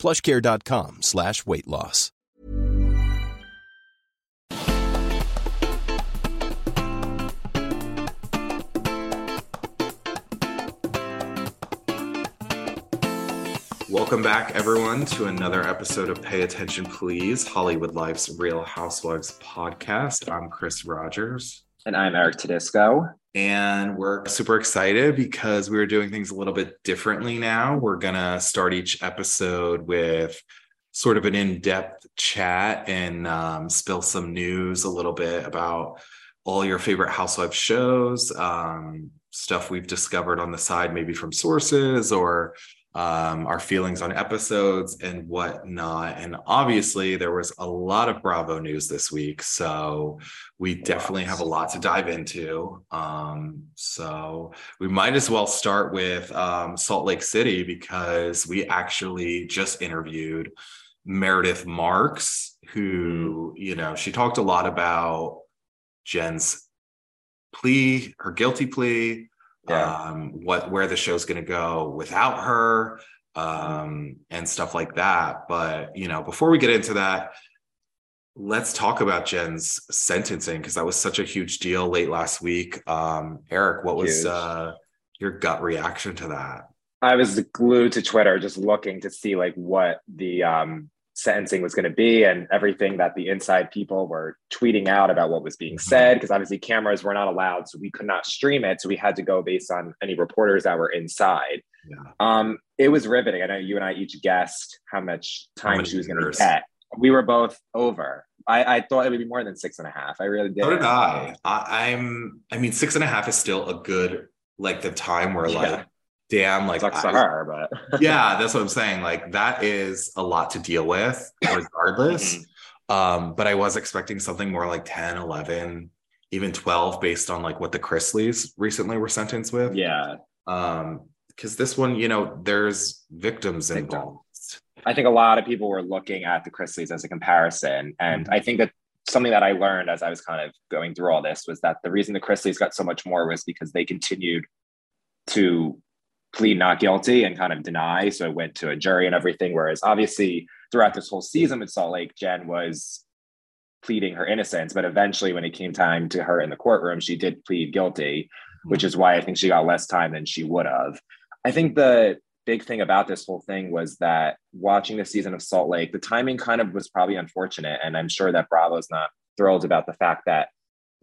plushcare.com slash weight loss. Welcome back, everyone, to another episode of Pay Attention Please, Hollywood Life's Real Housewives podcast. I'm Chris Rogers. And I'm Eric Todisco. And we're super excited because we're doing things a little bit differently now. We're going to start each episode with sort of an in depth chat and um, spill some news a little bit about all your favorite housewife shows, um, stuff we've discovered on the side, maybe from sources or um, our feelings on episodes and whatnot. And obviously, there was a lot of Bravo news this week. So we definitely have a lot to dive into. Um, so we might as well start with um, Salt Lake City because we actually just interviewed Meredith Marks, who, you know, she talked a lot about Jen's plea, her guilty plea yeah. um, what where the show's going to go without her um, and stuff like that. But you know, before we get into that, let's talk about Jen's sentencing because that was such a huge deal late last week. Um, Eric, what was uh, your gut reaction to that? I was glued to Twitter, just looking to see like what the um, sentencing was going to be and everything that the inside people were tweeting out about what was being mm-hmm. said because obviously cameras were not allowed so we could not stream it so we had to go based on any reporters that were inside yeah. um it was riveting i know you and i each guessed how much time she was going to get we were both over I, I thought it would be more than six and a half. I really did. So did I. I. I'm. I mean, six and a half is still a good like the time where yeah. Damn like sucks I, to her but yeah that's what i'm saying like that is a lot to deal with regardless. Mm-hmm. um but i was expecting something more like 10 11 even 12 based on like what the chrisleys recently were sentenced with. Yeah. Um because this one you know there's victims. involved. I think a lot of people were looking at the chrisleys as a comparison and mm-hmm. i think that something that i learned as i was kind of going through all this was that the reason the chrisleys got so much more was because they continued to plead not guilty and kind of deny. So it went to a jury and everything. Whereas obviously throughout this whole season with Salt Lake, Jen was pleading her innocence. But eventually, when it came time to her in the courtroom, she did plead guilty, mm-hmm. which is why I think she got less time than she would have. I think the big thing about this whole thing was that watching the season of Salt Lake, the timing kind of was probably unfortunate. And I'm sure that Bravo's not thrilled about the fact that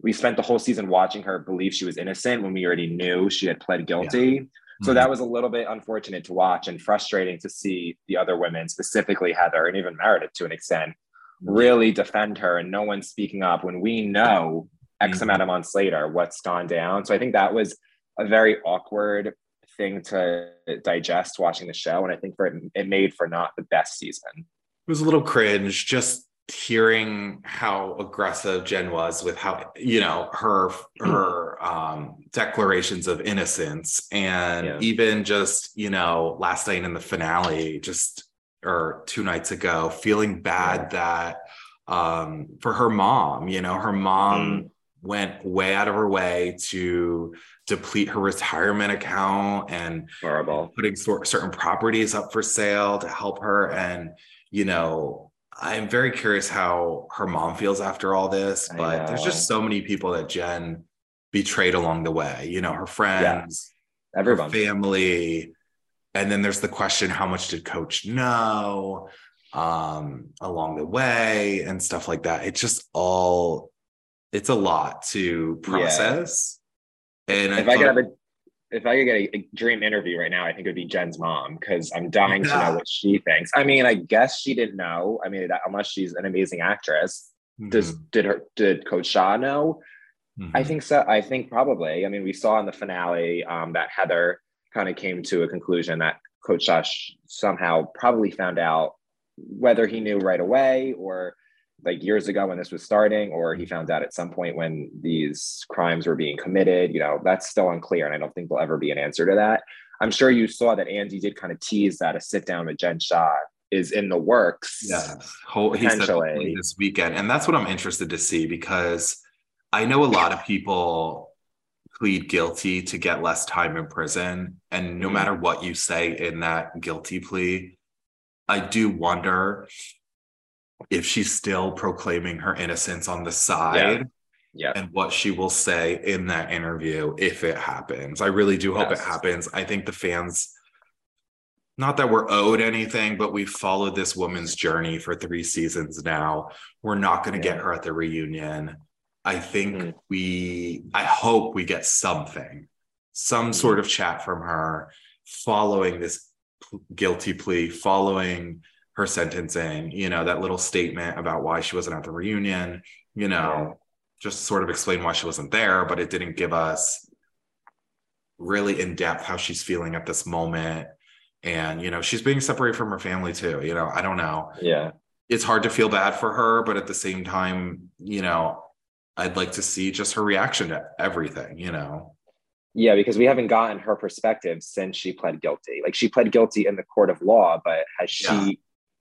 we spent the whole season watching her believe she was innocent when we already knew she had pled guilty. Yeah. So that mm-hmm. was a little bit unfortunate to watch and frustrating to see the other women, specifically Heather and even Meredith to an extent, really defend her and no one speaking up when we know X mm-hmm. amount of months later what's gone down. So I think that was a very awkward thing to digest watching the show. And I think for it, it made for not the best season. It was a little cringe just hearing how aggressive Jen was with how you know her her um declarations of innocence and yeah. even just you know last night in the finale just or two nights ago feeling bad yeah. that um for her mom you know her mom mm. went way out of her way to deplete her retirement account and Horrible. putting certain properties up for sale to help her and you know I'm very curious how her mom feels after all this, but there's just so many people that Jen betrayed along the way. You know, her friends, yeah. everyone, her family, and then there's the question: How much did Coach know um, along the way, and stuff like that? It's just all. It's a lot to process. Yeah. And if I, I could have a if I could get a, a, dream interview right now, I think it would be Jen's mom because I'm dying yeah. to know what she thinks. I mean, I guess she didn't know. I mean, unless she's an amazing actress, mm-hmm. does did her did Coach Shah know? Mm-hmm. I think so. I think probably. I mean, we saw in the finale um, that Heather kind of came to a conclusion that Coach Shah somehow probably found out whether he knew right away or like years ago when this was starting, or he found out at some point when these crimes were being committed. You know, that's still unclear, and I don't think there'll ever be an answer to that. I'm sure you saw that Andy did kind of tease that a sit down with Jen Shah is in the works. Yeah, potentially this weekend, and that's what I'm interested to see because I know a lot of people plead guilty to get less time in prison, and no mm-hmm. matter what you say in that guilty plea, I do wonder if she's still proclaiming her innocence on the side. Yeah. Yeah. And what she will say in that interview if it happens. I really do hope yes. it happens. I think the fans not that we're owed anything, but we've followed this woman's journey for three seasons now. We're not going to yeah. get her at the reunion. I think mm-hmm. we, I hope we get something, some mm-hmm. sort of chat from her following this guilty plea, following her sentencing, you know, that little statement about why she wasn't at the reunion, you know, just sort of explain why she wasn't there, but it didn't give us really in depth how she's feeling at this moment. And you know she's being separated from her family too you know i don't know. Yeah. It's hard to feel bad for her but at the same time you know i'd like to see just her reaction to everything you know? Yeah because we haven't gotten her perspective since she pled guilty. Like she pled guilty in the court of law but has she yeah.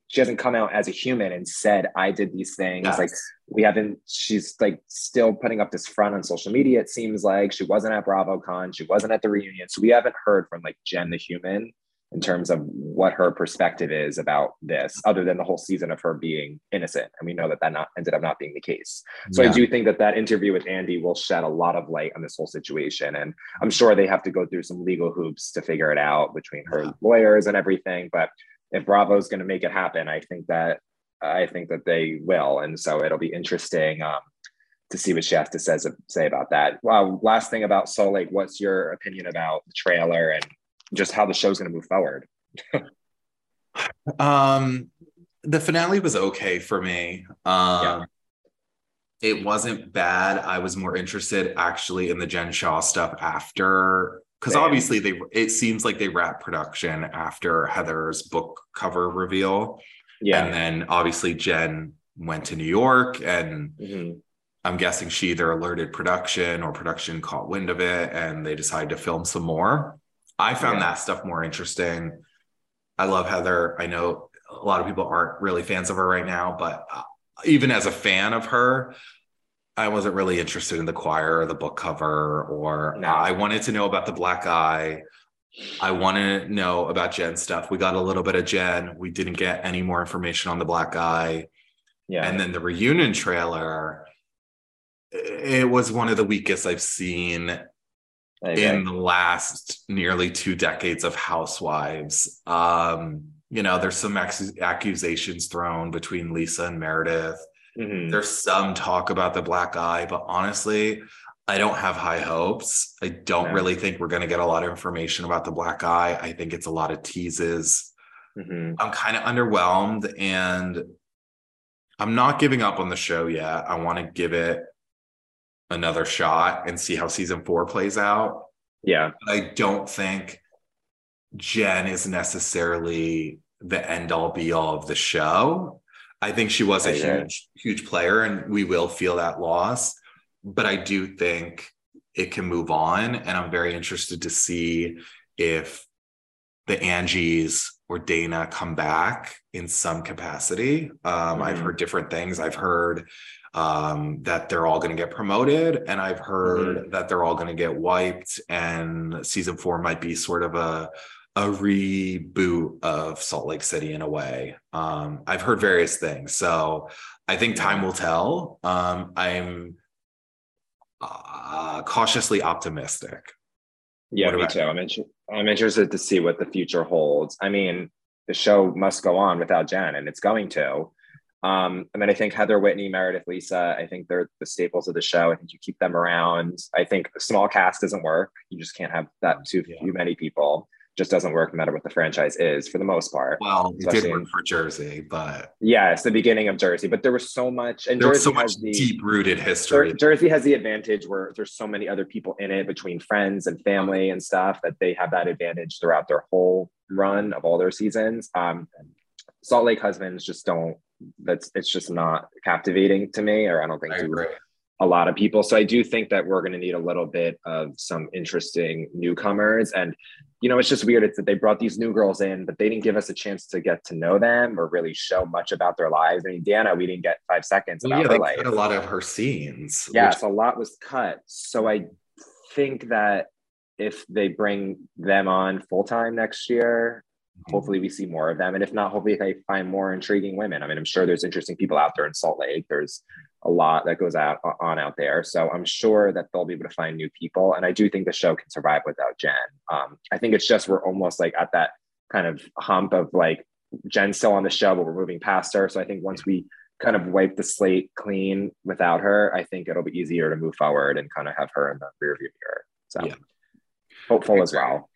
She hasn't come out as a human and said i did these things yes. like we haven't she's like still putting up this front on social media it seems like she wasn't at bravocon she wasn't at the reunion so we haven't heard from like jen the human in terms of what her perspective is about this, other than the whole season of her being innocent. And we know that that not ended up not being the case. So yeah. I do think that that interview with Andy will shed a lot of light on this whole situation. And I'm sure they have to go through some legal hoops to figure it out between her yeah. lawyers and everything. But if Bravo's going to make it happen, I think that I think that they will. And so it'll be interesting. Um, to see what she has to says, say about that. Well, last thing about Salt Lake, what's your opinion about the trailer and just how the show's going to move forward. um, the finale was okay for me. Um, yeah. It wasn't bad. I was more interested actually in the Jen Shah stuff after, because obviously they. It seems like they wrapped production after Heather's book cover reveal. Yeah, and then obviously Jen went to New York, and mm-hmm. I'm guessing she either alerted production or production caught wind of it, and they decided to film some more. I found yeah. that stuff more interesting. I love Heather. I know a lot of people aren't really fans of her right now, but uh, even as a fan of her, I wasn't really interested in the choir or the book cover, or no. I wanted to know about the black eye. I want to know about Jen stuff. We got a little bit of Jen. We didn't get any more information on the black eye. Yeah. And then the reunion trailer, it was one of the weakest I've seen in the last nearly two decades of housewives. Um, you know, there's some accusations thrown between Lisa and Meredith. Mm-hmm. There's some talk about the black eye, but honestly, I don't have high hopes. I don't really think we're going to get a lot of information about the black eye. I think it's a lot of teases. Mm-hmm. I'm kind of underwhelmed and I'm not giving up on the show yet. I want to give it another shot and see how season four plays out. Yeah. But I don't think Jen is necessarily the end all be all of the show. I think she was a huge, huge player and we will feel that loss. But I do think it can move on. And I'm very interested to see if the Angies or Dana come back in some capacity. Um, mm-hmm. I've heard different things. I've heard um, that they're all going to get promoted. And I've heard mm-hmm. that they're all going to get wiped, and season four might be sort of a a reboot of Salt Lake City in a way. Um, I've heard various things, so I think time will tell. Um, I'm uh, cautiously optimistic. Yeah, me too. I'm, in- I'm interested to see what the future holds. I mean, the show must go on without Jen, and it's going to. Um, I mean, I think Heather Whitney, Meredith, Lisa, I think they're the staples of the show. I think you keep them around. I think a small cast doesn't work. You just can't have that too yeah. many people. Just doesn't work no matter what the franchise is for the most part. Well, it did work for Jersey, but yeah, it's the beginning of Jersey. But there was so much, and there Jersey so much deep rooted history. Jersey has the advantage where there's so many other people in it between friends and family and stuff that they have that advantage throughout their whole run of all their seasons. Um, Salt Lake husbands just don't. That's it's just not captivating to me, or I don't think I agree. A lot of people. So I do think that we're going to need a little bit of some interesting newcomers. And, you know, it's just weird. It's that they brought these new girls in, but they didn't give us a chance to get to know them or really show much about their lives. I mean, Dana, we didn't get five seconds about yeah, her they life. cut a lot of her scenes. Yes, a lot was cut. So I think that if they bring them on full time next year, which- hopefully we see more of them. And if not, hopefully they find more intriguing women. I mean, I'm sure there's interesting people out there in Salt Lake. There's a lot that goes out on out there. So I'm sure that they'll be able to find new people. And I do think the show can survive without Jen. Um, I think it's just we're almost like at that kind of hump of like Jen's still on the show, but we're moving past her. So I think once we kind of wipe the slate clean without her, I think it'll be easier to move forward and kind of have her in the rear view mirror. So Yeah. hopeful as well.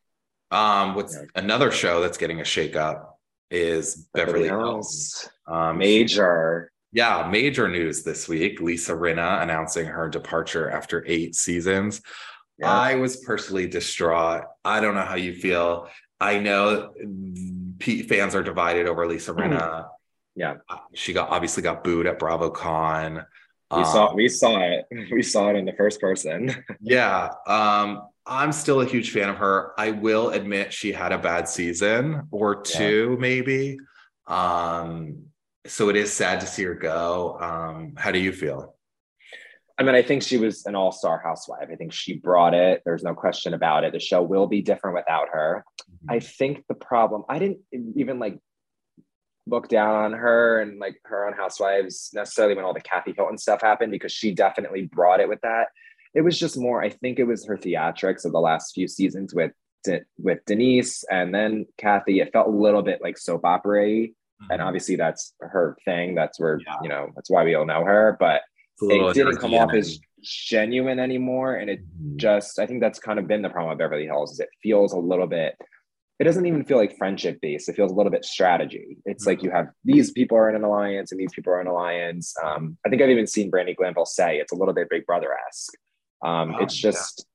Um, what's Yeah. another show that's getting a shake up is Beverly Hills. Um, Major. Yeah, major news this week. Lisa Rinna announcing her departure after eight seasons. Yeah. I was personally distraught. I don't know how you feel. I know Pete fans are divided over Lisa Rinna. Yeah. Uh, She got obviously got booed at BravoCon. We Um, saw we saw it. We saw it in the first person. Yeah. Um, I'm still a huge fan of her. I will admit she had a bad season or Yeah. two, maybe. Um, so it is sad to see her go. Um, how do you feel? I mean, I think she was an all-star housewife. I think she brought it. There's no question about it. The show will be different without her. I think the problem, I didn't even like look down on her and like her on Housewives necessarily when all the Kathy Hilton stuff happened because she definitely brought it with that. It was just more, I think it was her theatrics of the last few seasons with De- with Denise and then Kathy. It felt a little bit like soap opera and obviously that's her thing. That's where, Yeah. you know, that's why we all know her. But It's a little it didn't come off as genuine anymore. And it Mhm. just I think that's kind of been the problem with Beverly Hills is it feels a little bit it doesn't even feel like friendship based. It feels a little bit strategy. It's like you have these people are in an alliance and these people are in an alliance. Um, I think I've even seen Brandi Glanville say it's a little bit Big Brother esque. Um, Oh, it's yeah. just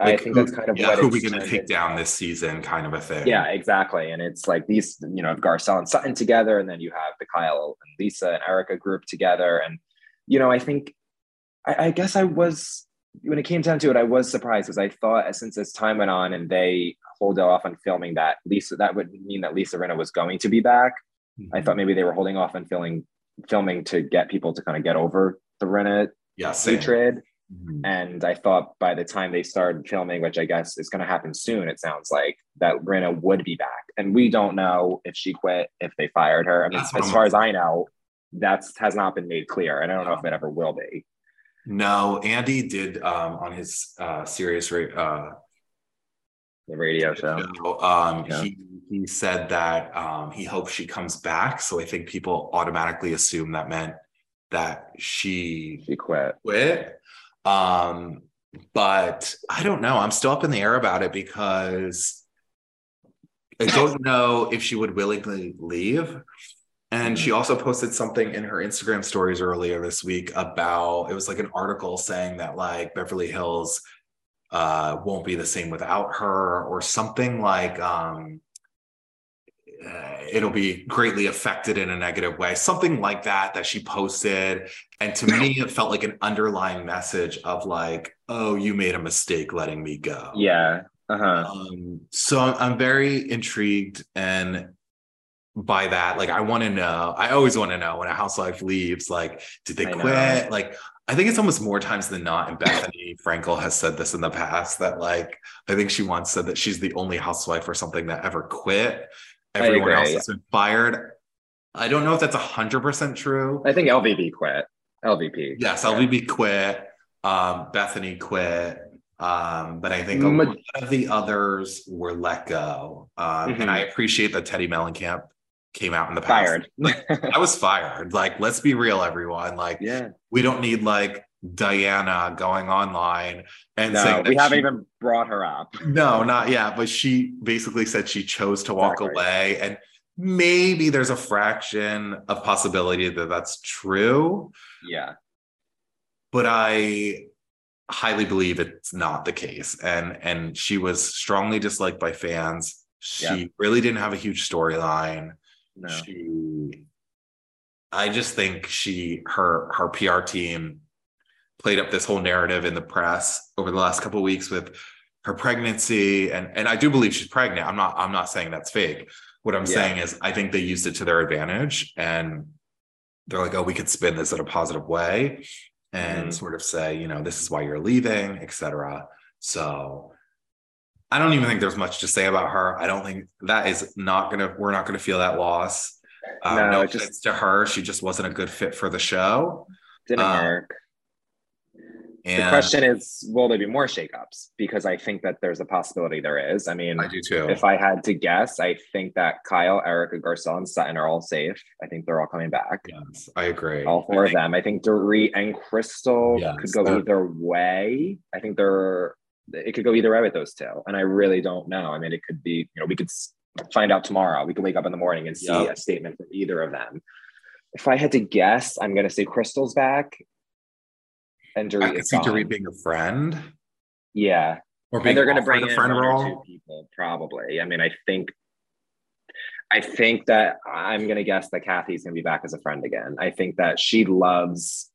I Like, think who- that's kind of yeah, what who we gonna take down this season, kind of a thing. Yeah, exactly. And it's like these, you know, Garcelle and Sutton together, and then you have the Kyle and Lisa and Erika group together. And, you know, I think, I, I guess I was, when it came down to it, I was surprised because I thought since as time went on and they hold off on filming that Lisa, that would mean that Lisa Rinna was going to be back. I Mhm. thought maybe they were holding off on filming, filming to get people to kind of get over the Rinna yeah, same. Mhm. And I thought by the time they started filming, which I guess is going to happen soon, it sounds like that Rinna would be back. And we don't know if she quit, if they fired her. I mean, That's as far as I know, that's has not been made clear. And I don't know if it ever will be. No, Andy did um, on his uh, Sirius uh, The radio show. show, um, Yeah. he he said that um, he hopes she comes back. So I think people automatically assume that meant that she She quit. quit. Um, but I don't know. I'm still up in the air about it because I don't know if she would willingly leave. And she also posted something in her Instagram stories earlier this week about it was like an article saying that like Beverly Hills uh won't be the same without her or something like um uh, it'll be greatly affected in a negative way something like that that she posted and to me it felt like an underlying message of like oh you made a mistake letting me go Yeah. Uh huh. um, so I'm, I'm very intrigued and by that, like I want to know. I always want to know when a housewife leaves, like, did they I know. quit? Like, I think it's almost more times than not. And Bethenny Frankel has said this in the past that, like, I think she once said that she's the only housewife or something that ever quit. Everyone else agree. has been fired. I don't know if that's hundred percent true. I think LVP quit. LVP. Yes, Yeah. LVP quit. Um, Bethenny quit. Um, but I think a Ma- lot of the others were let go. Um, Mhm. and I appreciate that Teddi Mellencamp came out in the past. Fired. I was fired. Like, let's be real, everyone. Like, yeah. we don't need like Diana going online and saying No, that we haven't she- even brought her up. no, not yet. But she basically said she chose to walk Exactly. away, and maybe there's a fraction of possibility that that's true Yeah. but I highly believe it's not the case. And and she was strongly disliked by fans. She Yeah. really didn't have a huge storyline. No. she I just think she her her PR team played up this whole narrative in the press over the last couple of weeks with her pregnancy and and I do believe she's pregnant. I'm not I'm not saying that's fake. What I'm Yeah. saying is I think they used it to their advantage and they're like, oh, we could spin this in a positive way and Mhm. sort of say, you know, this is why you're leaving, etc. So I don't even think there's much to say about her. I don't think that is not gonna we're not gonna feel that loss. Um, No, no just- to her, she just wasn't a good fit for the show. Didn't Um, work. And the question is, will there be more shakeups? Because I think that there's a possibility there is. I mean, I do too. if I had to guess, I think that Kyle, Erika, Garcelle, and Sutton are all safe. I think they're all coming back. yes, I agree. All four I of them. I think Dorit and Crystal Yes, could go that- either way. I think they're it could go either way with those two. And I really don't know. I mean, it could be, you know, we could find out tomorrow. We could wake up in the morning and see Yep. a statement from either of them. If I had to guess, I'm gonna say Crystal's back. And Dorit I could see. Dorit being a friend. Yeah. Or and they're going to bring a in friend one role. or two people probably i mean i think i think that i'm going to guess that kathy's going to be back as a friend again i think that she loves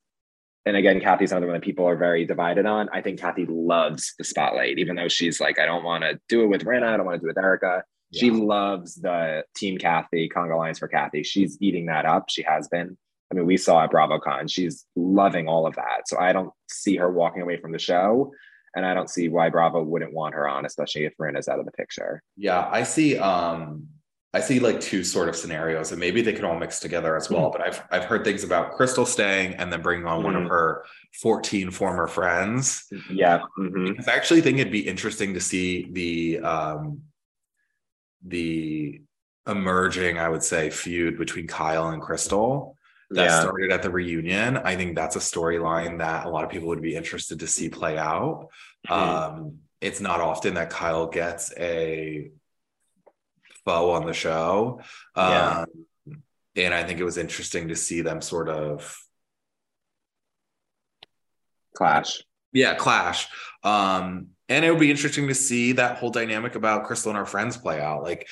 and again kathy's another one that people are very divided on i think kathy loves the spotlight even though she's like i don't want to do it with rinna i don't want to do it with erika she loves the team kathy congo alliance for kathy she's eating that up she has been i mean we saw at bravocon she's loving all of that so i don't see her walking away from the show and I don't see why Bravo wouldn't want her on, especially if Rinna's out of the picture. Yeah, I see. Um, I see like two sort of scenarios, and maybe they could all mix together as well. But I've I've heard things about Crystal staying and then bringing on one of Mhm. her 14 former friends. Yeah. mhm. I actually think it'd be interesting to see the um the emerging, I would say, feud between Kyle and Crystal that Yeah. started at the reunion. I think that's a storyline that a lot of people would be interested to see play out. Mhm. Um, it's not often that Kyle gets a foe on the show. Yeah. Um, and I think it was interesting to see them sort of Clash. yeah clash um and it would be interesting to see that whole dynamic about crystal and her friends play out like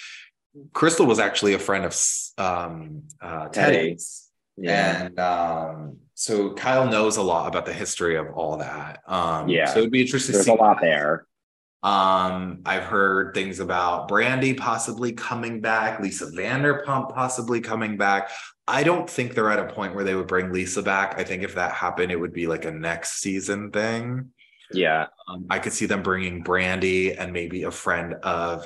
crystal was actually a friend of um uh Teddi. teddi's Yeah. and um so kyle knows a lot about the history of all that um Yeah. so it'd be interesting to There's see a lot there. um i've heard things about brandi possibly coming back lisa vanderpump possibly coming back i don't think they're at a point where they would bring lisa back i think if that happened it would be like a next season thing Yeah. um, I could see them bringing Brandi and maybe a friend of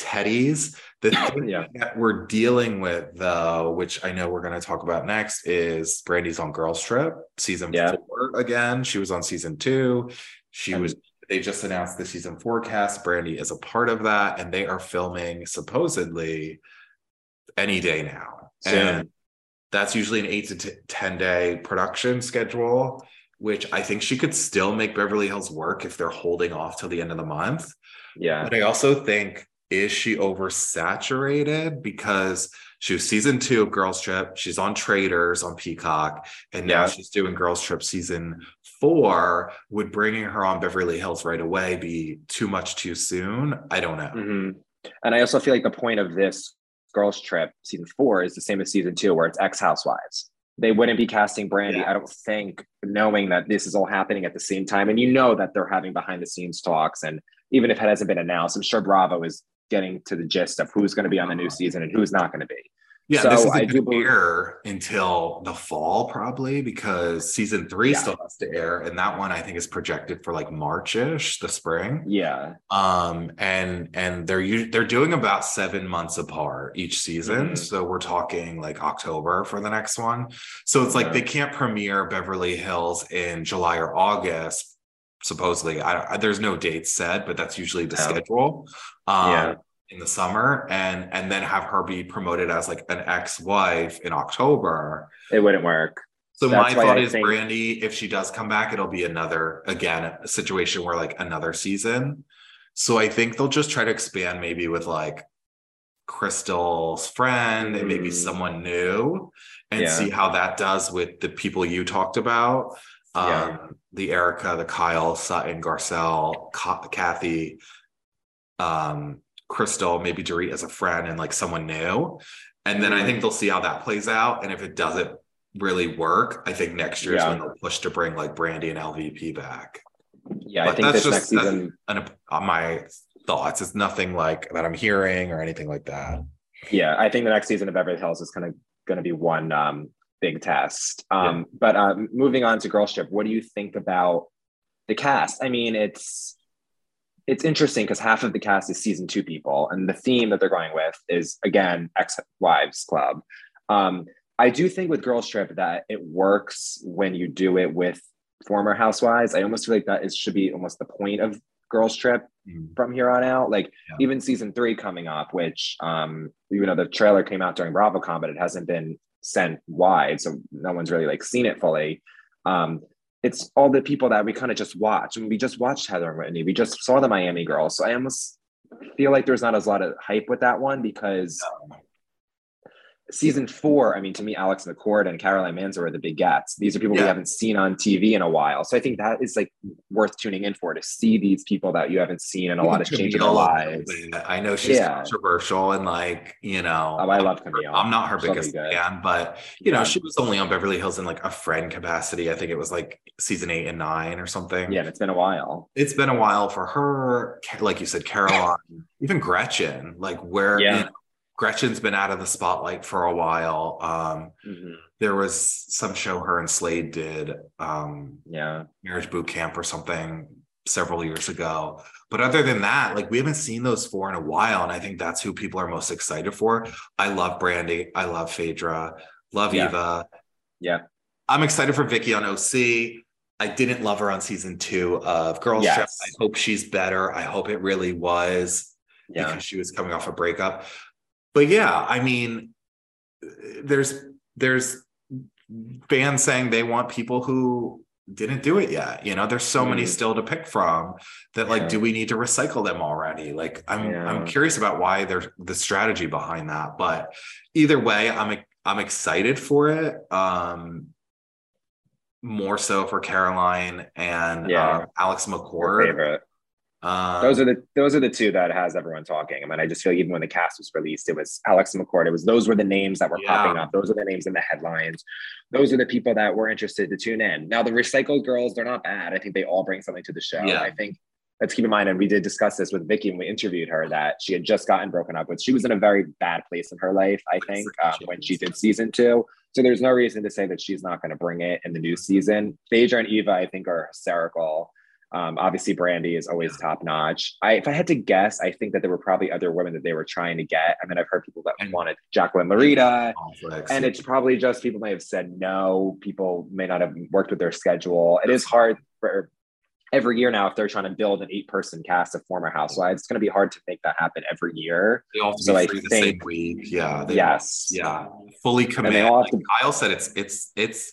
Teddi's. The thing Yeah. that we're dealing with, though, which I know we're going to talk about next, is Brandi's on Girls Trip season Yeah. four again. She was on season two. She was. They just announced the season forecast. Brandy is a part of that, and they are filming supposedly any day now. Soon. And that's usually an eight to t- 10 day production schedule, which I think she could still make Beverly Hills work if they're holding off till the end of the month. Yeah. But I also think, is she oversaturated? Because she was season two of Girls Trip, she's on Traitors on Peacock, and now Yeah. she's doing Girls Trip season four. Would bringing her on Beverly Hills right away be too much too soon? I don't know. Mhm. And I also feel like the point of this girls trip season four is the same as season two, where it's ex housewives. They wouldn't be casting Brandi, I don't think, knowing that this is all happening at the same time. And you know that they're having behind the scenes talks. And even if it hasn't been announced, I'm sure Bravo is getting to the gist of who's going to be on the new season and who's not going to be. Yeah, So this I isn't do going to air until the fall, probably because season three Yeah. still has to air, and that one I think is projected for like Marchish, the spring. Yeah. Um, and and they're they're doing about seven months apart each season, Mhm. so we're talking like October for the next one. So it's like they can't premiere Beverly Hills in July or August. Supposedly, I, don't- there's no dates set but that's usually the No. schedule. Um, Yeah. in the summer and and then have her be promoted as like an ex-wife in October. It wouldn't work. So That's my thought I is think- Brandi, if she does come back, it'll be another again a situation where like another season. So I think they'll just try to expand maybe with like Crystal's friend and maybe Mm. someone new and Yeah. see how that does with the people you talked about. Um, Yeah. The Erika, the Kyle, Sutton, Garcelle, Ka- Kathy, um, Crystal, maybe Dorit as a friend and like someone new. And then I think they'll see how that plays out. And if it doesn't really work, I think next year is when they'll push to bring like Brandi and LVP back. Yeah, I think that's just next that's season. an, uh, my thoughts. It's nothing like that I'm hearing or anything like that. Yeah, I think the next season of Beverly Hills is kind of going to be one um, big test. Um, But um, moving on to Girls Trip, what do you think about the cast? I mean, it's it's interesting because half of the cast is season two people, and the theme that they're going with is again ex-wives club. Um, I do think with Girls Trip that it works when you do it with former housewives. I almost feel like that is should be almost the point of Girls Trip Mhm. from here on out. Like Yeah. even season three coming up, which um, even though the trailer came out during BravoCon, but it hasn't been sent wide, so no one's really like seen it fully. Um, it's all the people that we kind of just watch. and we just watched Heather and Whitney. We just saw the Miami girls. So I almost feel like there's not as lot of hype with that one because season four, I mean, to me, Alex McCord and Caroline Manzo are the big gets. These are people we haven't seen on TV in a while. So I think that is like worth tuning in for to see these people that you haven't seen and a lot of change in their lives. I know she's Yeah. controversial and like, you know, Oh, I love Camille. I'm not her She'll biggest good. fan, but you know, Yeah. she was only on Beverly Hills in like a friend capacity. I think it was like season eight and nine or something. Yeah, and it's been a while. It's been a while for her. Like you said, Caroline, even Gretchen, like where Yeah. you know, Gretchen's been out of the spotlight for a while. Um, Mhm. there was some show her and Slade did, um, Yeah. marriage boot camp or something several years ago. But other than that, like we haven't seen those four in a while. And I think that's who people are most excited for. I love Brandi. I love Phaedra. Love Yeah. Eva. Yeah. I'm excited for Vicki on OC. I didn't love her on season two of Girls Trip. Yes. I hope she's better. I hope it really was Yeah. because she was coming off a breakup. But yeah, I mean, there's there's fans saying they want people who didn't do it yet. You know, there's so many Mhm. still to pick from that like, Yeah. do we need to recycle them already? Like I'm Yeah. I'm curious about why there's the strategy behind that. But either way, I'm I'm excited for it. Um more so for Caroline and Yeah. uh, Alex McCord. Um, Those are the those are the two that has everyone talking. I mean, I just feel even when the cast was released, it was Alex McCord. It was those were the names that were Yeah. popping up. Those are the names in the headlines. Those are the people that were interested to tune in. Now the recycled girls, they're not bad. I think they all bring something to the show. Yeah. I think let's keep in mind, and we did discuss this with Vicki when we interviewed her that she had just gotten broken up with. She was in a very bad place in her life, I think, um, when she did season two. So there's no reason to say that she's not going to bring it in the new season. Phaedra and Eva, I think, are hysterical. Um, obviously, Brandi is always top notch. I, if I had to guess, I think that there were probably other women that they were trying to get. I mean, I've heard people that And- wanted Jacqueline Laurita, conflicts. and it's probably just people may have said no. People may not have worked with their schedule. It is hard for every year now if they're trying to build an eight-person cast of former housewives. It's going to be hard to make that happen every year. they all have to so be I the think- same week. Yeah. They, yes. Yeah. Fully committed. Like to Kyle said, it's it's it's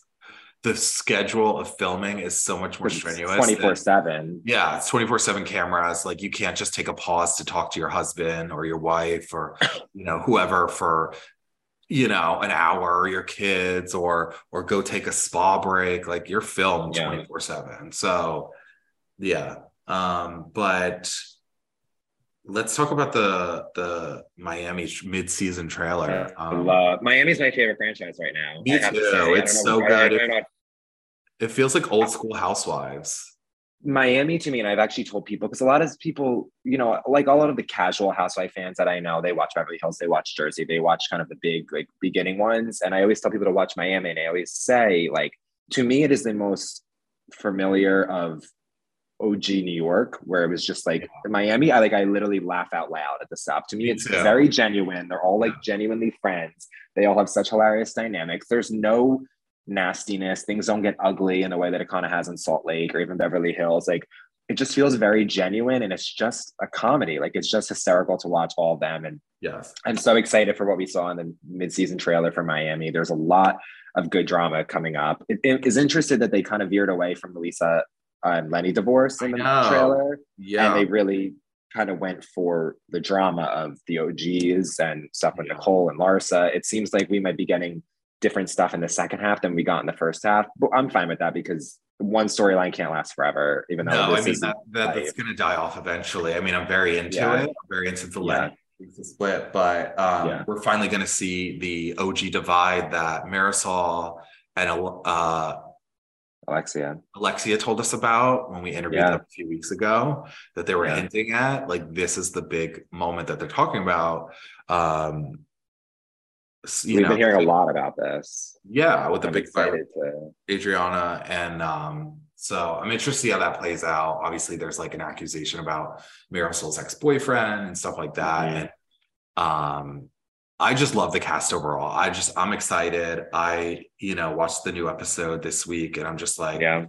the schedule of filming is so much more strenuous. 24 7. Yeah, it's 24 7 cameras. Like you can't just take a pause to talk to your husband or your wife or you know, whoever for you know an hour or your kids or or go take a spa break. Like you're filmed Yeah. 24 7. So yeah. Um, but let's talk about the the Miami mid-season trailer. Um, love Miami's my favorite franchise right now. Me I have to too. It's so good. I don't it feels like old school housewives. Miami to me, and I've actually told people because a lot of people, you know, like a lot of the casual housewife fans that I know, they watch Beverly Hills, they watch Jersey, they watch kind of the big, like beginning ones. And I always tell people to watch Miami, and I always say, like, to me, it is the most familiar of OG New York, where it was just like Miami. I like, I literally laugh out loud at the stuff. To me, it's too. very genuine. They're all like genuinely friends. They all have such hilarious dynamics. There's no nastiness. Things don't get ugly in the way that it kind of has in Salt Lake or even Beverly Hills. Like it just feels very genuine and it's just a comedy. Like it's just hysterical to watch all of them. And Yes. I'm so excited for what we saw in the mid-season trailer for Miami. There's a lot of good drama coming up. It, it is interested that they kind of veered away from Lisa and Lenny divorce in the trailer, Yeah. and they really kind of went for the drama of the OGs and stuff with Yeah. Nicole and Larsa. It seems like we might be getting different stuff in the second half than we got in the first half. But I'm fine with that because one storyline can't last forever, even though no, this I mean that, that that's going to die off eventually. I mean, I'm very into Yeah. it. I'm very into the Yeah. Lenny split, but um, Yeah. we're finally going to see the OG divide that Marisol and uh, Alexia. Alexia told us about when we interviewed Yeah. them a few weeks ago that they were Yeah. hinting at. Like, this is the big moment that they're talking about. Um, you We've know, been hearing a lot about this. yeah, with the I'm big fight to. Adriana. And um, so I'm interested to see how that plays out. Obviously, there's like an accusation about Marisol's ex-boyfriend and stuff like that. Mhm. And um I just love the cast overall. I just I'm excited. I, you know, watched the new episode this week and I'm just like, Yeah,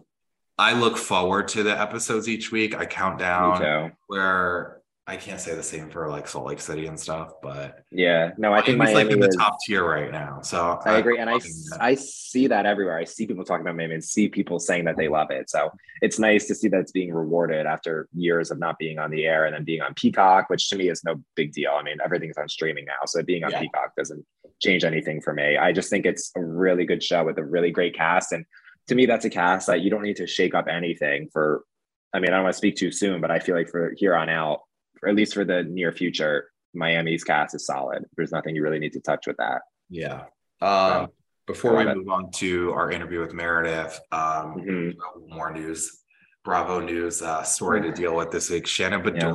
I look forward to the episodes each week. I count down where I can't say the same for like Salt Lake City and stuff, but Yeah, no, I think Miami's like in the is- top tier right now. So I agree, and I, that. I see that everywhere. I see people talking about Miami and see people saying that they mm-hmm. love it. So it's nice to see that it's being rewarded after years of not being on the air and then being on Peacock, which to me is no big deal. I mean, everything's on streaming now, so being on Yeah. Peacock doesn't change anything for me. I just think it's a really good show with a really great cast, and to me, that's a cast that you don't need to shake up anything for. I mean, I don't want to speak too soon, but I feel like for here on out, at least for the near future, Miami's cast is solid. There's nothing you really need to touch with that. Yeah. Um, before I we it. move on to our interview with Meredith, um, Mhm. more news. Bravo News uh, story to deal with this week. Shannon Yeah.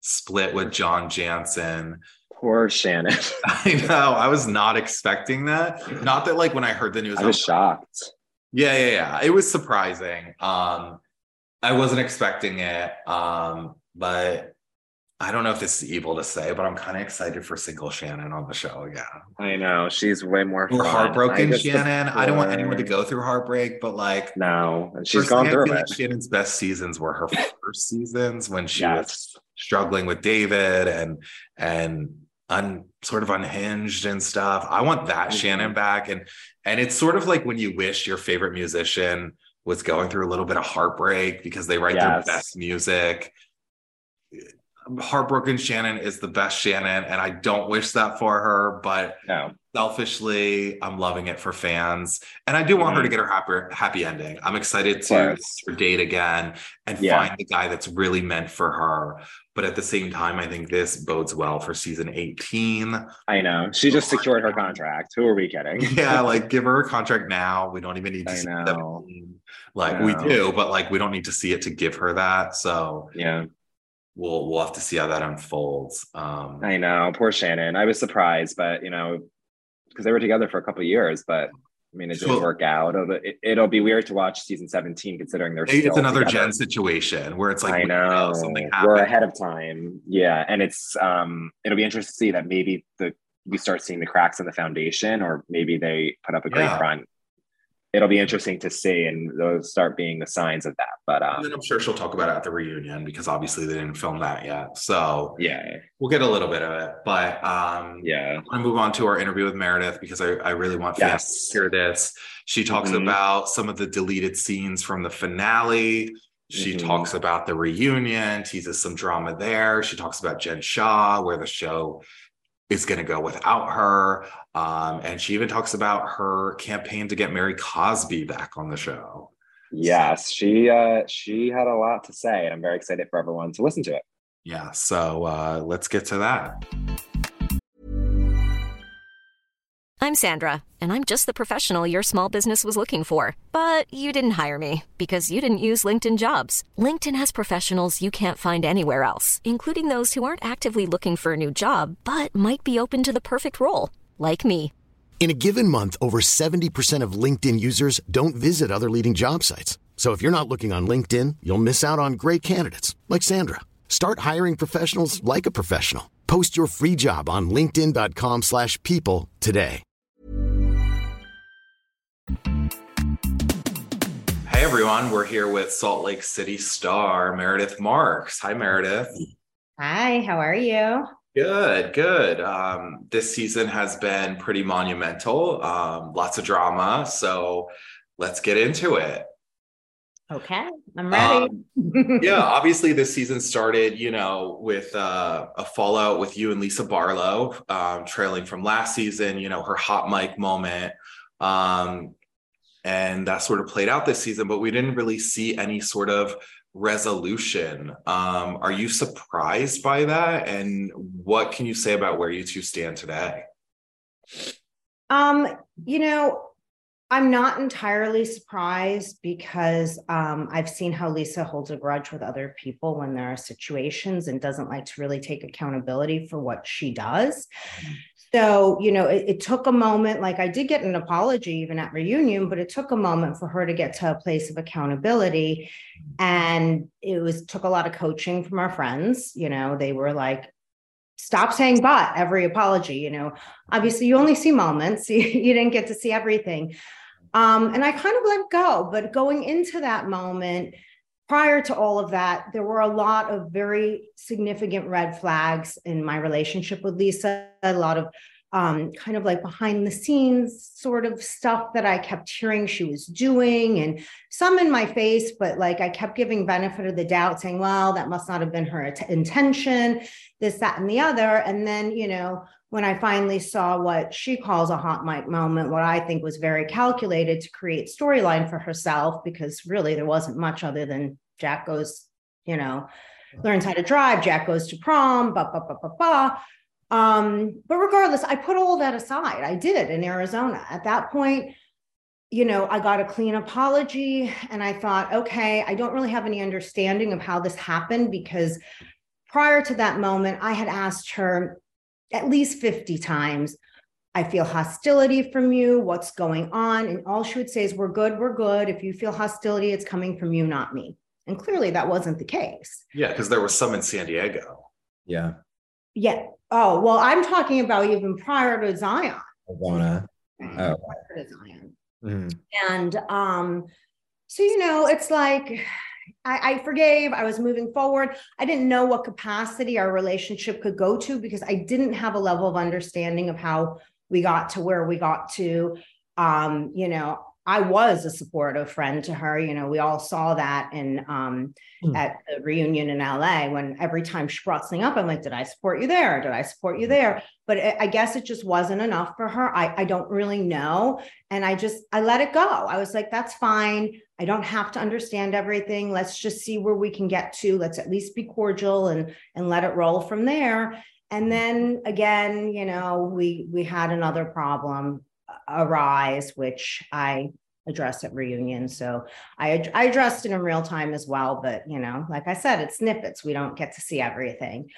Split with John Janssen. Poor Shannon. I know. I was not expecting that. Not that like when I heard the news, I I was was shocked. yeah, yeah, yeah. It was surprising. Um, I wasn't expecting it. Um, but I don't know if this is evil to say, but I'm kind of excited for single Shannon on the show again. I know she's way more Or fun. heartbroken I Shannon. I don't want anyone to go through heartbreak, but like No, and she's gone through it. like Shannon's best seasons were her first seasons when she was struggling with David and and un sort of unhinged and stuff. I want that Mhm. Shannon back. And and it's sort of like when you wish your favorite musician was going through a little bit of heartbreak because they write Yes. their best music. Heartbroken Shannon is the best Shannon, and I don't wish that for her, but No. selfishly, I'm loving it for fans. And I do want her to Mhm. get her happy happy ending. I'm excited to her date again and Yeah. find the guy that's really meant for her. But at the same time, I think this bodes well for season 18. I know. She just secured her contract. Who are we kidding? Yeah, like give her a contract now. We don't even need to I see know. 17. Like we do, but like we don't need to see it to give her that. So yeah, we'll we'll have to see how that unfolds. Um I know. Poor Shannon. I was surprised, but you know, because they were together for a couple of years, but I mean, it didn't So- work out. It'll, it, it'll be weird to watch season 17 considering they're it's another together. Jen situation where it's like I know something we're ahead of time. Yeah, and it's um, it'll be interesting to see that maybe the we start seeing the cracks in the foundation, or maybe they put up a great Yeah. front. It'll be interesting to see, and those start being the signs of that. But um, then I'm sure she'll talk about it at the reunion because obviously they didn't film that yet. So yeah, we'll get a little bit of it. But um yeah, I move on to our interview with Meredith because I, I really want fans yes, to hear this. She talks Mhm. about some of the deleted scenes from the finale. She Mhm. talks about the reunion, teases some drama there. She talks about Jen Shah, where the show is going to go without her. Um, and she even talks about her campaign to get Mary Cosby back on the show. yes. She uh, she had a lot to say, and I'm very excited for everyone to listen to it. Yeah. So uh, let's get to that. I'm Sandra, and I'm just the professional your small business was looking for. But you didn't hire me because you didn't use LinkedIn jobs. LinkedIn has professionals you can't find anywhere else, including those who aren't actively looking for a new job but might be open to the perfect role, like me. In a given month, over 70% of LinkedIn users don't visit other leading job sites. So if you're not looking on LinkedIn, you'll miss out on great candidates like Sandra. Start hiring professionals like a professional. Post your free job on linkedin.com/people slash people today. Hey everyone, we're here with Salt Lake City star Meredith Marks. Hi Meredith. Hi, how are you? Good, good. Um, this season has been pretty monumental. Um, lots of drama, so let's get into it. Okay, I'm ready. Um, yeah, obviously this season started, you know, with uh, a fallout with you and Lisa Barlow, um, trailing from last season. You know, her hot mic moment. Um, and that sort of played out this season, but we didn't really see any sort of resolution. Um, are you surprised by that? And what can you say about where you two stand today? Um, you know, I'm not entirely surprised because um, I've seen how Lisa holds a grudge with other people when there are situations and doesn't like to really take accountability for what she does. So, you know, it, it, took a moment. Like I did get an apology even at reunion, but it took a moment for her to get to a place of accountability. And it was took a lot of coaching from our friends. You know, they were like, stop saying but every apology. You know, obviously you only see moments, you, you didn't get to see everything. Um, and I kind of let go. But going into that moment, prior to all of that, there were a lot of very significant red flags in my relationship with Lisa, a lot of um, kind of like behind the scenes sort of stuff that I kept hearing she was doing, and some in my face, but like I kept giving benefit of the doubt, saying, well, that must not have been her t- intention, this, that, and the other. And then, you know, when I finally saw what she calls a hot mic moment, what I think was very calculated to create storyline for herself, because really there wasn't much other than Jack goes, you know, learns how to drive, Jack goes to prom, ba ba ba ba ba. Um, but regardless, I put all that aside. I did in Arizona. At that point, you know, I got a clean apology and I thought, okay, I don't really have any understanding of how this happened because prior to that moment, I had asked her, at least 50 times. I feel hostility from you. What's going on? And all she would say is, We're good. We're good. If you feel hostility, it's coming from you, not me. And clearly that wasn't the case. Yeah, because there was some in San Diego. Yeah. Yeah. Oh, well, I'm talking about even prior to Zion. Mm-hmm. Oh. Prior to Zion. Mm-hmm. And um, so, you know, it's like I, I forgave, I was moving forward. I didn't know what capacity our relationship could go to because I didn't have a level of understanding of how we got to where we got to. Um, you know, I was a supportive friend to her. You know, we all saw that in um, mm. at the reunion in LA when every time she brought something up, I'm like, did I support you there? Did I support you there? But it, I guess it just wasn't enough for her. I, I don't really know. And I just, I let it go. I was like, that's fine. I don't have to understand everything. Let's just see where we can get to. Let's at least be cordial and, and let it roll from there. And then again, you know, we, we had another problem arise, which I addressed at reunion. So I, I addressed it in real time as well. But, you know, like I said, it's snippets. We don't get to see everything.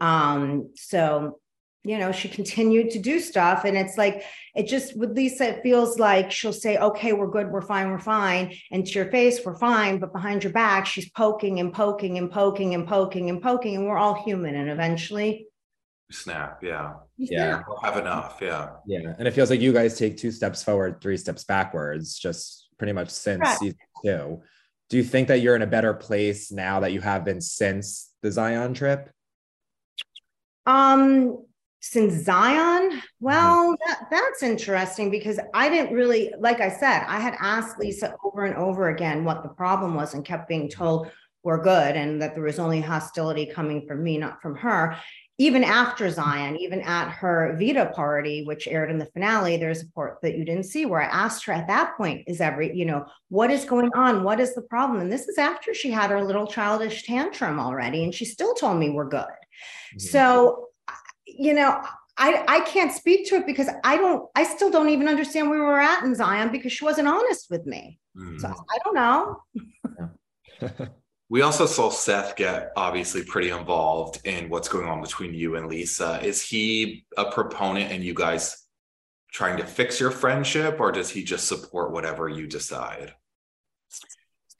Um, so, you know, she continued to do stuff. And it's like, it just with Lisa, it feels like she'll say, okay, we're good, we're fine, we're fine. And to your face, we're fine. But behind your back, she's poking and poking and poking and poking and poking. And we're all human. And eventually snap yeah. Yeah. we'll have enough yeah. Yeah and it feels like you guys take two steps forward three steps backwards just pretty much since right. season two. Do you think that you're in a better place now that you have been since the zion trip? Um since zion? Well mm-hmm. that, that's interesting because i didn't really like i said i had asked lisa over and over again what the problem was and kept being told we're good and that there was only hostility coming from me not from her even after Zion, even at her Vida party, which aired in the finale, there's a part that you didn't see where I asked her at that point, is every, you know, what is going on? What is the problem? And this is after she had her little childish tantrum already, and she still told me we're good. Mm-hmm. So, you know, I, I can't speak to it because I don't, I still don't even understand where we were at in Zion because she wasn't honest with me. Mm-hmm. So I don't know. We also saw Seth get obviously pretty involved in what's going on between you and Lisa. Is he a proponent and you guys trying to fix your friendship, or does he just support whatever you decide?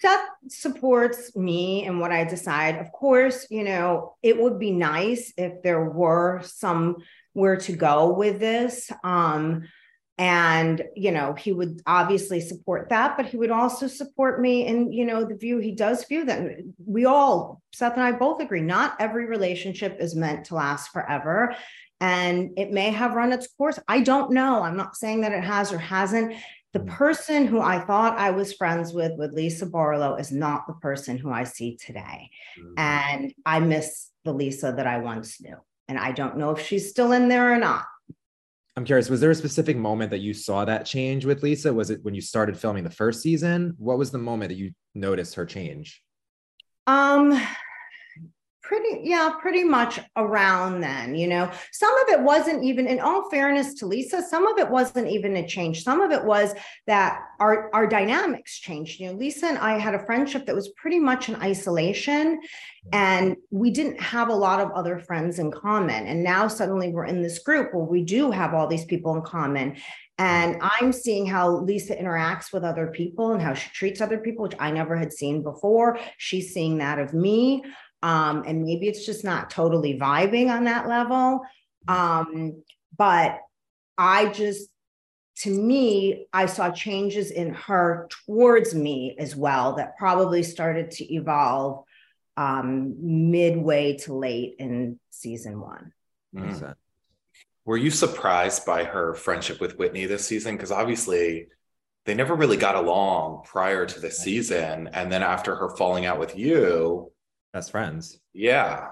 Seth supports me and what I decide. Of course, you know, it would be nice if there were somewhere to go with this. Um, and you know he would obviously support that but he would also support me in you know the view he does view that we all seth and i both agree not every relationship is meant to last forever. And it may have run its course. I don't know. I'm not saying that it has or hasn't. The mm. person who i thought i was friends with with lisa barlow is not the person who i see today. Mm-hmm. and i miss the lisa that i once knew. And i don't know if she's still in there or not I'm curious, was there a specific moment that you saw that change with Lisa? Was it when you started filming the first season? What was the moment that you noticed her change? Um, pretty yeah pretty much around then you know? Some of it wasn't even in all fairness to lisa some of it wasn't even a change. Some of it was that our our dynamics changed. You know lisa and i had a friendship that was pretty much in isolation and we didn't have a lot of other friends in common. And now suddenly we're in this group where we do have all these people in common. And I'm seeing how Lisa interacts with other people and how she treats other people, which I never had seen before. She's seeing that of me. Um, and maybe it's just not totally vibing on that level. Um, but I just, to me, I saw changes in her towards me as well that probably started to evolve um, midway to late in season one. Mm. Were you surprised by her friendship with Whitney this season? Because obviously, they never really got along prior to the season. And then after her falling out with you, best friends. Yeah.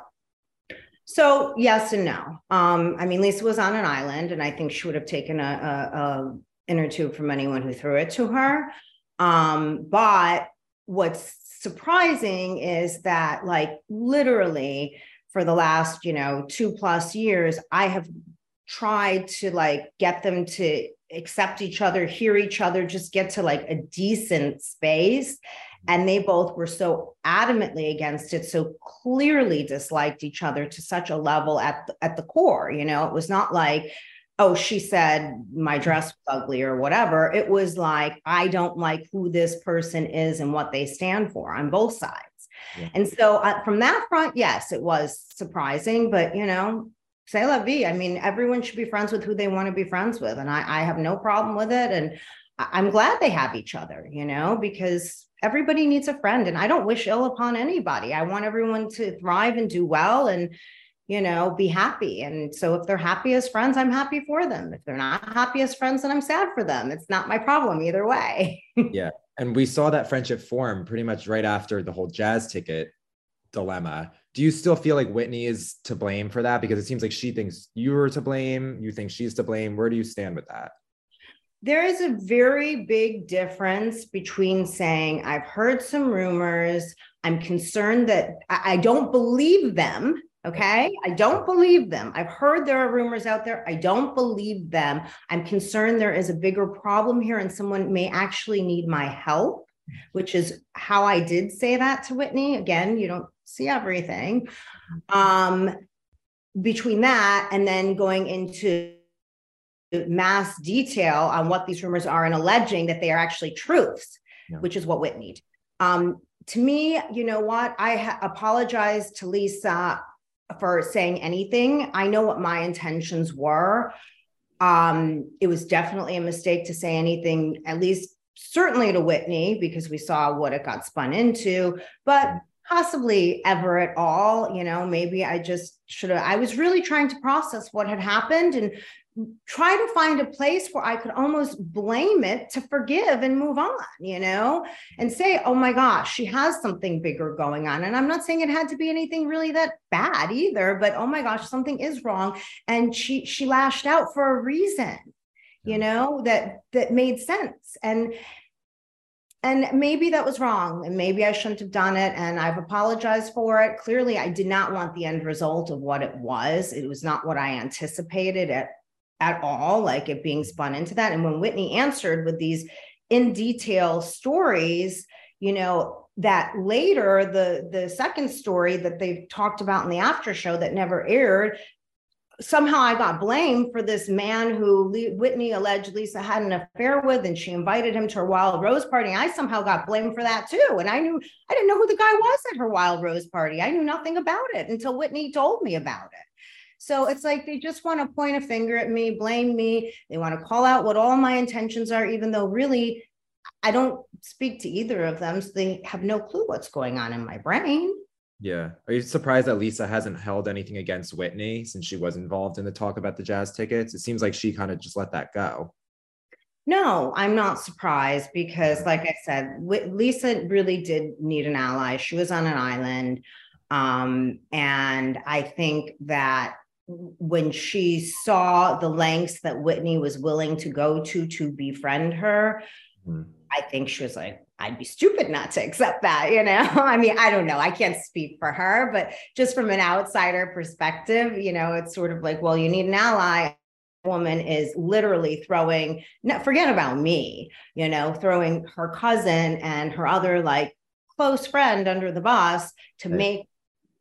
So yes and no. Um, I mean, Lisa was on an island, and I think she would have taken a, a, a inner tube from anyone who threw it to her. Um, but what's surprising is that, like, literally for the last, you know, two plus years, I have tried to like get them to accept each other, hear each other, just get to like a decent space and they both were so adamantly against it so clearly disliked each other to such a level at the, at the core you know? It was not like oh she said my dress was ugly or whatever. It was like i don't like who this person is and what they stand for on both sides. Yeah. and so uh, from that front yes it was surprising but you know say la vie. I mean everyone should be friends with who they want to be friends with and i, I have no problem with it and I'm glad they have each other, you know, because everybody needs a friend and I don't wish ill upon anybody. I want everyone to thrive and do well and you know, be happy. And so if they're happy as friends, I'm happy for them. If they're not happy as friends, then I'm sad for them. It's not my problem either way. yeah. And we saw that friendship form pretty much right after the whole jazz ticket dilemma. Do you still feel like Whitney is to blame for that? Because it seems like she thinks you're to blame. You think she's to blame. Where do you stand with that? There is a very big difference between saying, I've heard some rumors, I'm concerned that I don't believe them. Okay. I don't believe them. I've heard there are rumors out there. I don't believe them. I'm concerned there is a bigger problem here and someone may actually need my help, which is how I did say that to Whitney. Again, you don't see everything. Um, between that and then going into mass detail on what these rumors are and alleging that they are actually truths, yeah. which is what Whitney. Um, to me, you know what? I ha- apologize to Lisa for saying anything. I know what my intentions were. Um, it was definitely a mistake to say anything, at least certainly to Whitney, because we saw what it got spun into, but possibly ever at all. You know, maybe I just should have, I was really trying to process what had happened and try to find a place where I could almost blame it to forgive and move on, you know, and say, oh my gosh, she has something bigger going on. And I'm not saying it had to be anything really that bad either, but oh my gosh, something is wrong. And she she lashed out for a reason, you know, that that made sense. And and maybe that was wrong and maybe i shouldn't have done it and i've apologized for it clearly i did not want the end result of what it was it was not what i anticipated at at all, like it being spun into that. And when Whitney answered with these in detail stories, you know, that later the the second story that they talked about in the after show that never aired somehow I got blamed for this man who Whitney alleged Lisa had an affair with, and she invited him to her wild rose party. I somehow got blamed for that too. And I knew I didn't know who the guy was at her wild rose party. I knew nothing about it until Whitney told me about it. So it's like they just want to point a finger at me, blame me. They want to call out what all my intentions are, even though really I don't speak to either of them. So they have no clue what's going on in my brain. Yeah. Are you surprised that Lisa hasn't held anything against Whitney since she was involved in the talk about the jazz tickets? It seems like she kind of just let that go. No, I'm not surprised because, like I said, Lisa really did need an ally. She was on an island. Um, and I think that when she saw the lengths that Whitney was willing to go to to befriend her, mm-hmm. I think she was like, I'd be stupid not to accept that, you know? I mean, I don't know. I can't speak for her, but just from an outsider perspective, you know, it's sort of like, well, you need an ally. Woman is literally throwing, forget about me, you know, throwing her cousin and her other like close friend under the bus to right. make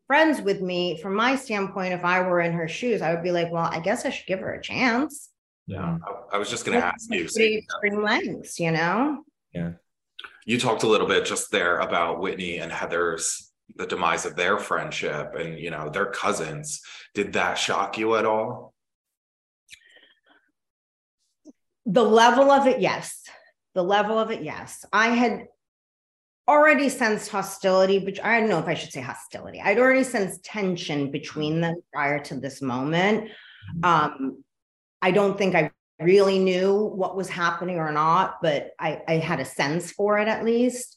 friends with me. From my standpoint, if I were in her shoes, I would be like, well, I guess I should give her a chance. Yeah. I, I was just going to ask you. Extreme lengths, you know? Yeah you talked a little bit just there about Whitney and Heather's the demise of their friendship and you know their cousins. Did that shock you at all? The level of it, yes. The level of it, yes. I had already sensed hostility, but I don't know if I should say hostility. I'd already sensed tension between them prior to this moment. Mm-hmm. Um, I don't think I really knew what was happening or not, but I, I had a sense for it at least.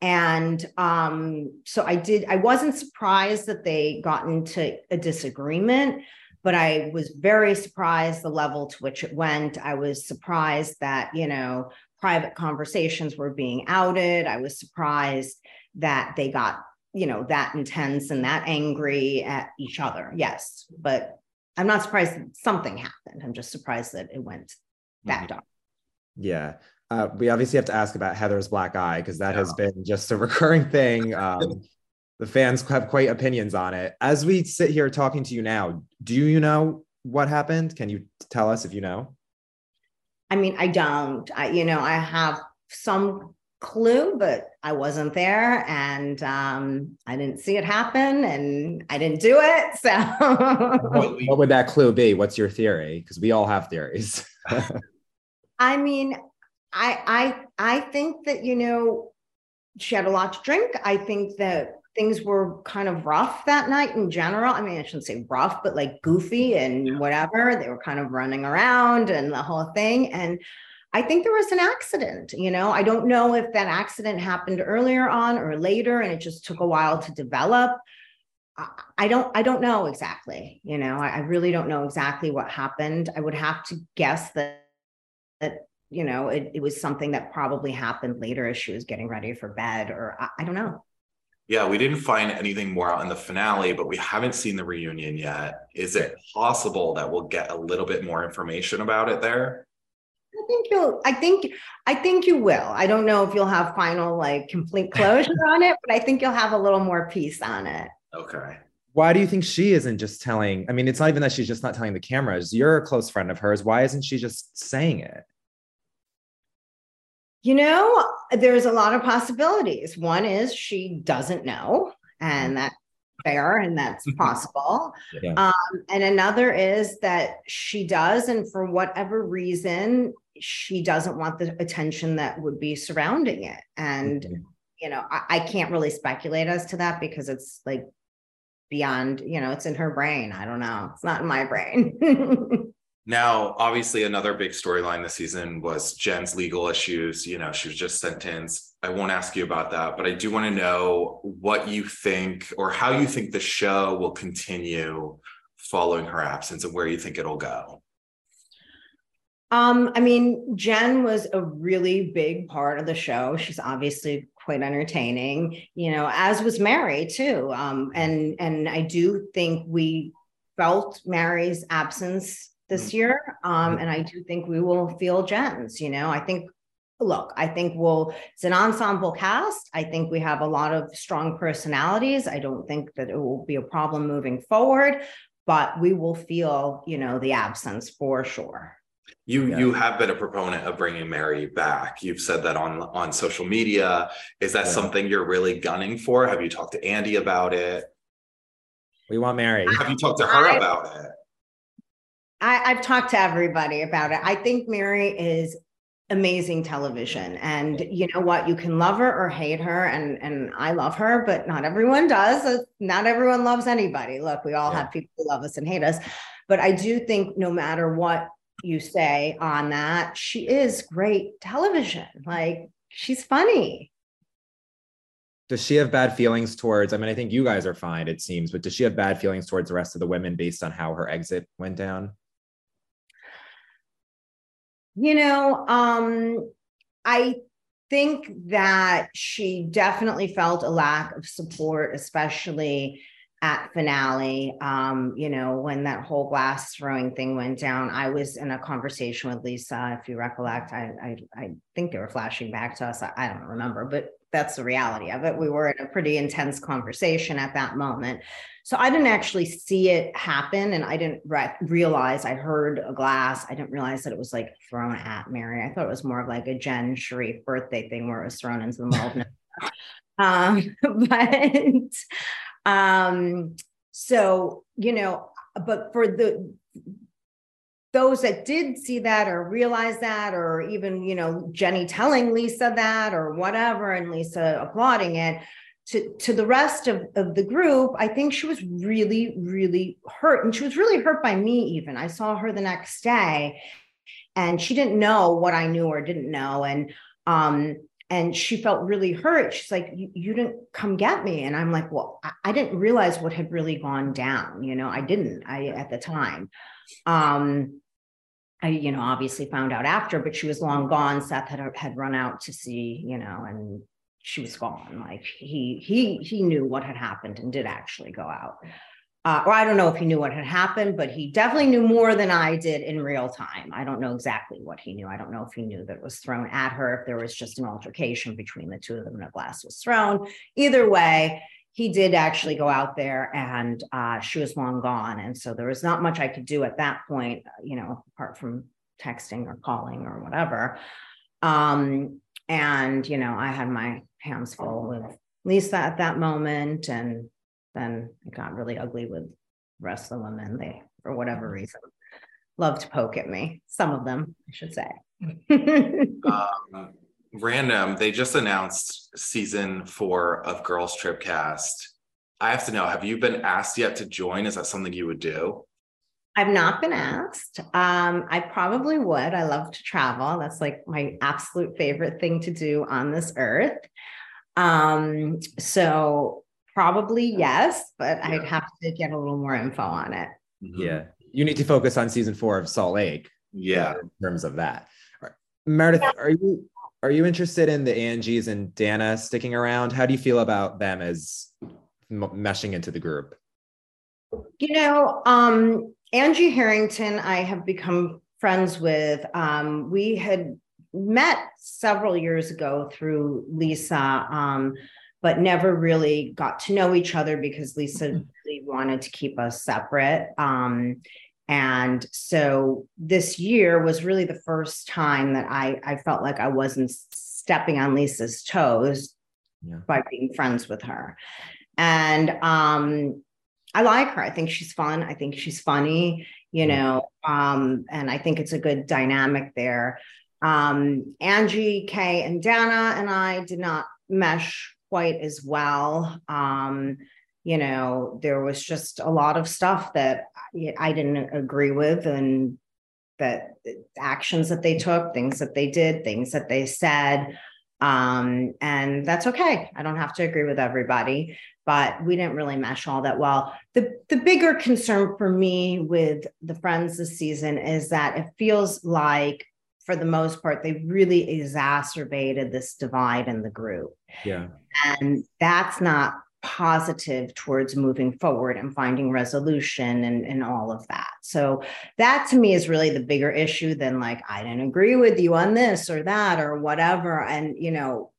And um, so I did, I wasn't surprised that they got into a disagreement, but I was very surprised the level to which it went. I was surprised that, you know, private conversations were being outed. I was surprised that they got, you know, that intense and that angry at each other. Yes. But I'm not surprised that something happened. I'm just surprised that it went that mm-hmm. dark. Yeah. Uh, we obviously have to ask about Heather's black eye because that yeah. has been just a recurring thing. Um, the fans have quite opinions on it. As we sit here talking to you now, do you know what happened? Can you tell us if you know? I mean, I don't. I, you know, I have some clue, but I wasn't there and um, I didn't see it happen and I didn't do it. So, what, what would that clue be? What's your theory? Because we all have theories. I mean, I I I think that you know she had a lot to drink. I think that things were kind of rough that night in general. I mean, I shouldn't say rough, but like goofy and whatever. They were kind of running around and the whole thing. And I think there was an accident. You know, I don't know if that accident happened earlier on or later, and it just took a while to develop. I don't I don't know exactly. You know, I, I really don't know exactly what happened. I would have to guess that that you know it, it was something that probably happened later as she was getting ready for bed, or I, I don't know. Yeah, we didn't find anything more out in the finale, but we haven't seen the reunion yet. Is it possible that we'll get a little bit more information about it there? I think you'll I think I think you will. I don't know if you'll have final like complete closure on it, but I think you'll have a little more peace on it. Okay. Why do you think she isn't just telling? I mean, it's not even that she's just not telling the cameras. You're a close friend of hers. Why isn't she just saying it? You know, there's a lot of possibilities. One is she doesn't know, and mm-hmm. that fair and that's possible. Yeah. Um, and another is that she does, and for whatever reason, she doesn't want the attention that would be surrounding it. And, mm-hmm. you know, I, I can't really speculate as to that because it's like beyond, you know, it's in her brain. I don't know. It's not in my brain. Now, obviously, another big storyline this season was Jen's legal issues. You know, she was just sentenced. I won't ask you about that, but I do want to know what you think or how you think the show will continue following her absence and where you think it'll go. Um, I mean, Jen was a really big part of the show. She's obviously quite entertaining, you know, as was Mary too. Um, and and I do think we felt Mary's absence this mm. year. Um, mm. and I do think we will feel Jen's. You know, I think, look, I think we'll, it's an ensemble cast. I think we have a lot of strong personalities. I don't think that it will be a problem moving forward, but we will feel, you know, the absence for sure. You yeah. you have been a proponent of bringing Mary back. You've said that on on social media. Is that yeah. something you're really gunning for? Have you talked to Andy about it? We want Mary. Have you talked to her I, about it? I, I've talked to everybody about it. I think Mary is amazing television and you know what? You can love her or hate her and and I love her but not everyone does. Uh, not everyone loves anybody. Look we all yeah. have people who love us and hate us but I do think no matter what you say on that she is great television. Like she's funny. Does she have bad feelings towards i mean i think you guys are fine it seems but does she have bad feelings towards the rest of the women based on how her exit went down you know, um, I think that she definitely felt a lack of support, especially at finale. Um, you know, when that whole glass throwing thing went down, I was in a conversation with Lisa, if you recollect. I I, I think they were flashing back to us. I, I don't remember, but that's the reality of it. We were in a pretty intense conversation at that moment. So I didn't actually see it happen. And I didn't re- realize I heard a glass. I didn't realize that it was like thrown at Mary. I thought it was more of like a Jen Sharrieff birthday thing where it was thrown into the mold. um, but um, so, you know, but for the those that did see that or realize that, or even, you know, Jenny telling Lisa that or whatever, and Lisa applauding it, to, to the rest of, of the group, I think she was really, really hurt. And she was really hurt by me, even. I saw her the next day and she didn't know what I knew or didn't know. And um, and she felt really hurt. She's like, you, didn't come get me. And I'm like, well, I, I, didn't realize what had really gone down. You know, I didn't, I, at the time. Um, I, you know, obviously found out after, but she was long gone. Seth had, had run out to see, you know, and she was gone. Like he, he, he knew what had happened and did actually go out uh, or I don't know if he knew what had happened, but he definitely knew more than I did in real time. I don't know exactly what he knew. I don't know if he knew that it was thrown at her, if there was just an altercation between the two of them and a glass was thrown. Either way, he did actually go out there and uh, she was long gone. And so there was not much I could do at that point, you know, apart from texting or calling or whatever. Um, and, you know, I had my hands full with Lisa at that moment and then it got really ugly with the rest of the women. They, for whatever mm-hmm. reason, love to poke at me. Some of them, I should say. um, random, they just announced season four of Girls Trip Cast. I have to know, have you been asked yet to join? Is that something you would do? I've not been asked. Um, I probably would. I love to travel. That's like my absolute favorite thing to do on this earth. Um, so Probably yes, but yeah. I'd have to get a little more info on it. Mm-hmm. Yeah. You need to focus on season four of Salt Lake. Yeah. In terms of that. Meredith, yeah. are you are you interested in the Angies and Dana sticking around? How do you feel about them as m- meshing into the group? You know, um, Angie Harrington, I have become friends with. Um, we had met several years ago through Lisa. Um, but never really got to know each other because Lisa mm-hmm. really wanted to keep us separate. Um, and so this year was really the first time that I, I felt like I wasn't stepping on Lisa's toes yeah. by being friends with her. And um, I like her. I think she's fun. I think she's funny, you know, um, and I think it's a good dynamic there. Um, Angie, K, and Dana and I did not mesh quite as well. Um, you know, there was just a lot of stuff that I didn't agree with, and that actions that they took, things that they did, things that they said. Um, and that's okay. I don't have to agree with everybody, but we didn't really mesh all that well. The the bigger concern for me with the friends this season is that it feels like for the most part, they really exacerbated this divide in the group. Yeah. And that's not positive towards moving forward and finding resolution and, and all of that. So that to me is really the bigger issue than like, I didn't agree with you on this or that or whatever. And, you know,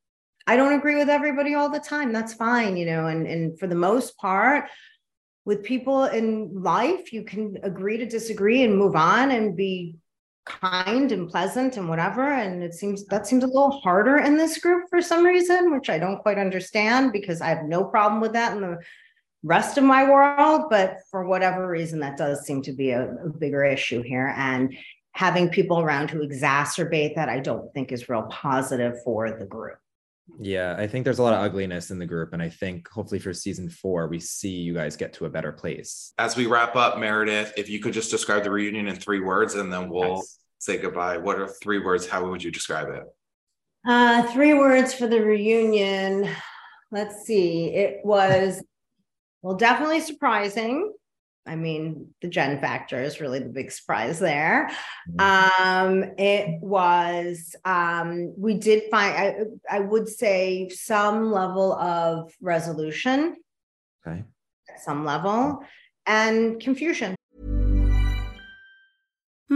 I don't agree with everybody all the time. That's fine, you know, and, and for the most part, with people in life, you can agree to disagree and move on and be kind and pleasant and whatever and it seems that seems a little harder in this group for some reason which i don't quite understand because i have no problem with that in the rest of my world but for whatever reason that does seem to be a, a bigger issue here. And having people around who exacerbate that i don't think is real positive for the group yeah, I think there's a lot of ugliness in the group. And I think hopefully for season four, we see you guys get to a better place. As we wrap up, Meredith, if you could just describe the reunion in three words and then we'll yes say goodbye, what are three words? How would you describe it? Uh, three words for the reunion. Let's see. It was, well, definitely surprising. I mean, the Jen factor is really the big surprise there. Mm-hmm. Um, it was, um, we did find, I, I would say some level of resolution Okay. at some level and confusion.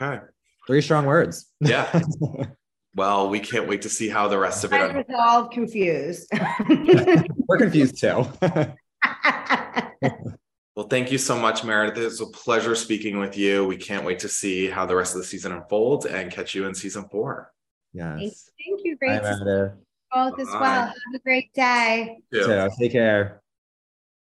Okay. Three strong words. Yeah. Well, we can't wait to see how the rest of it. I'm resolved, confused. We're confused too. Well, thank you so much, Meredith. It was a pleasure speaking with you. We can't wait to see how the rest of the season unfolds and catch you in season four. yes. Thank you. Bye, Great to see you Meredith. both as well. Have a great day. Yeah. So, take care.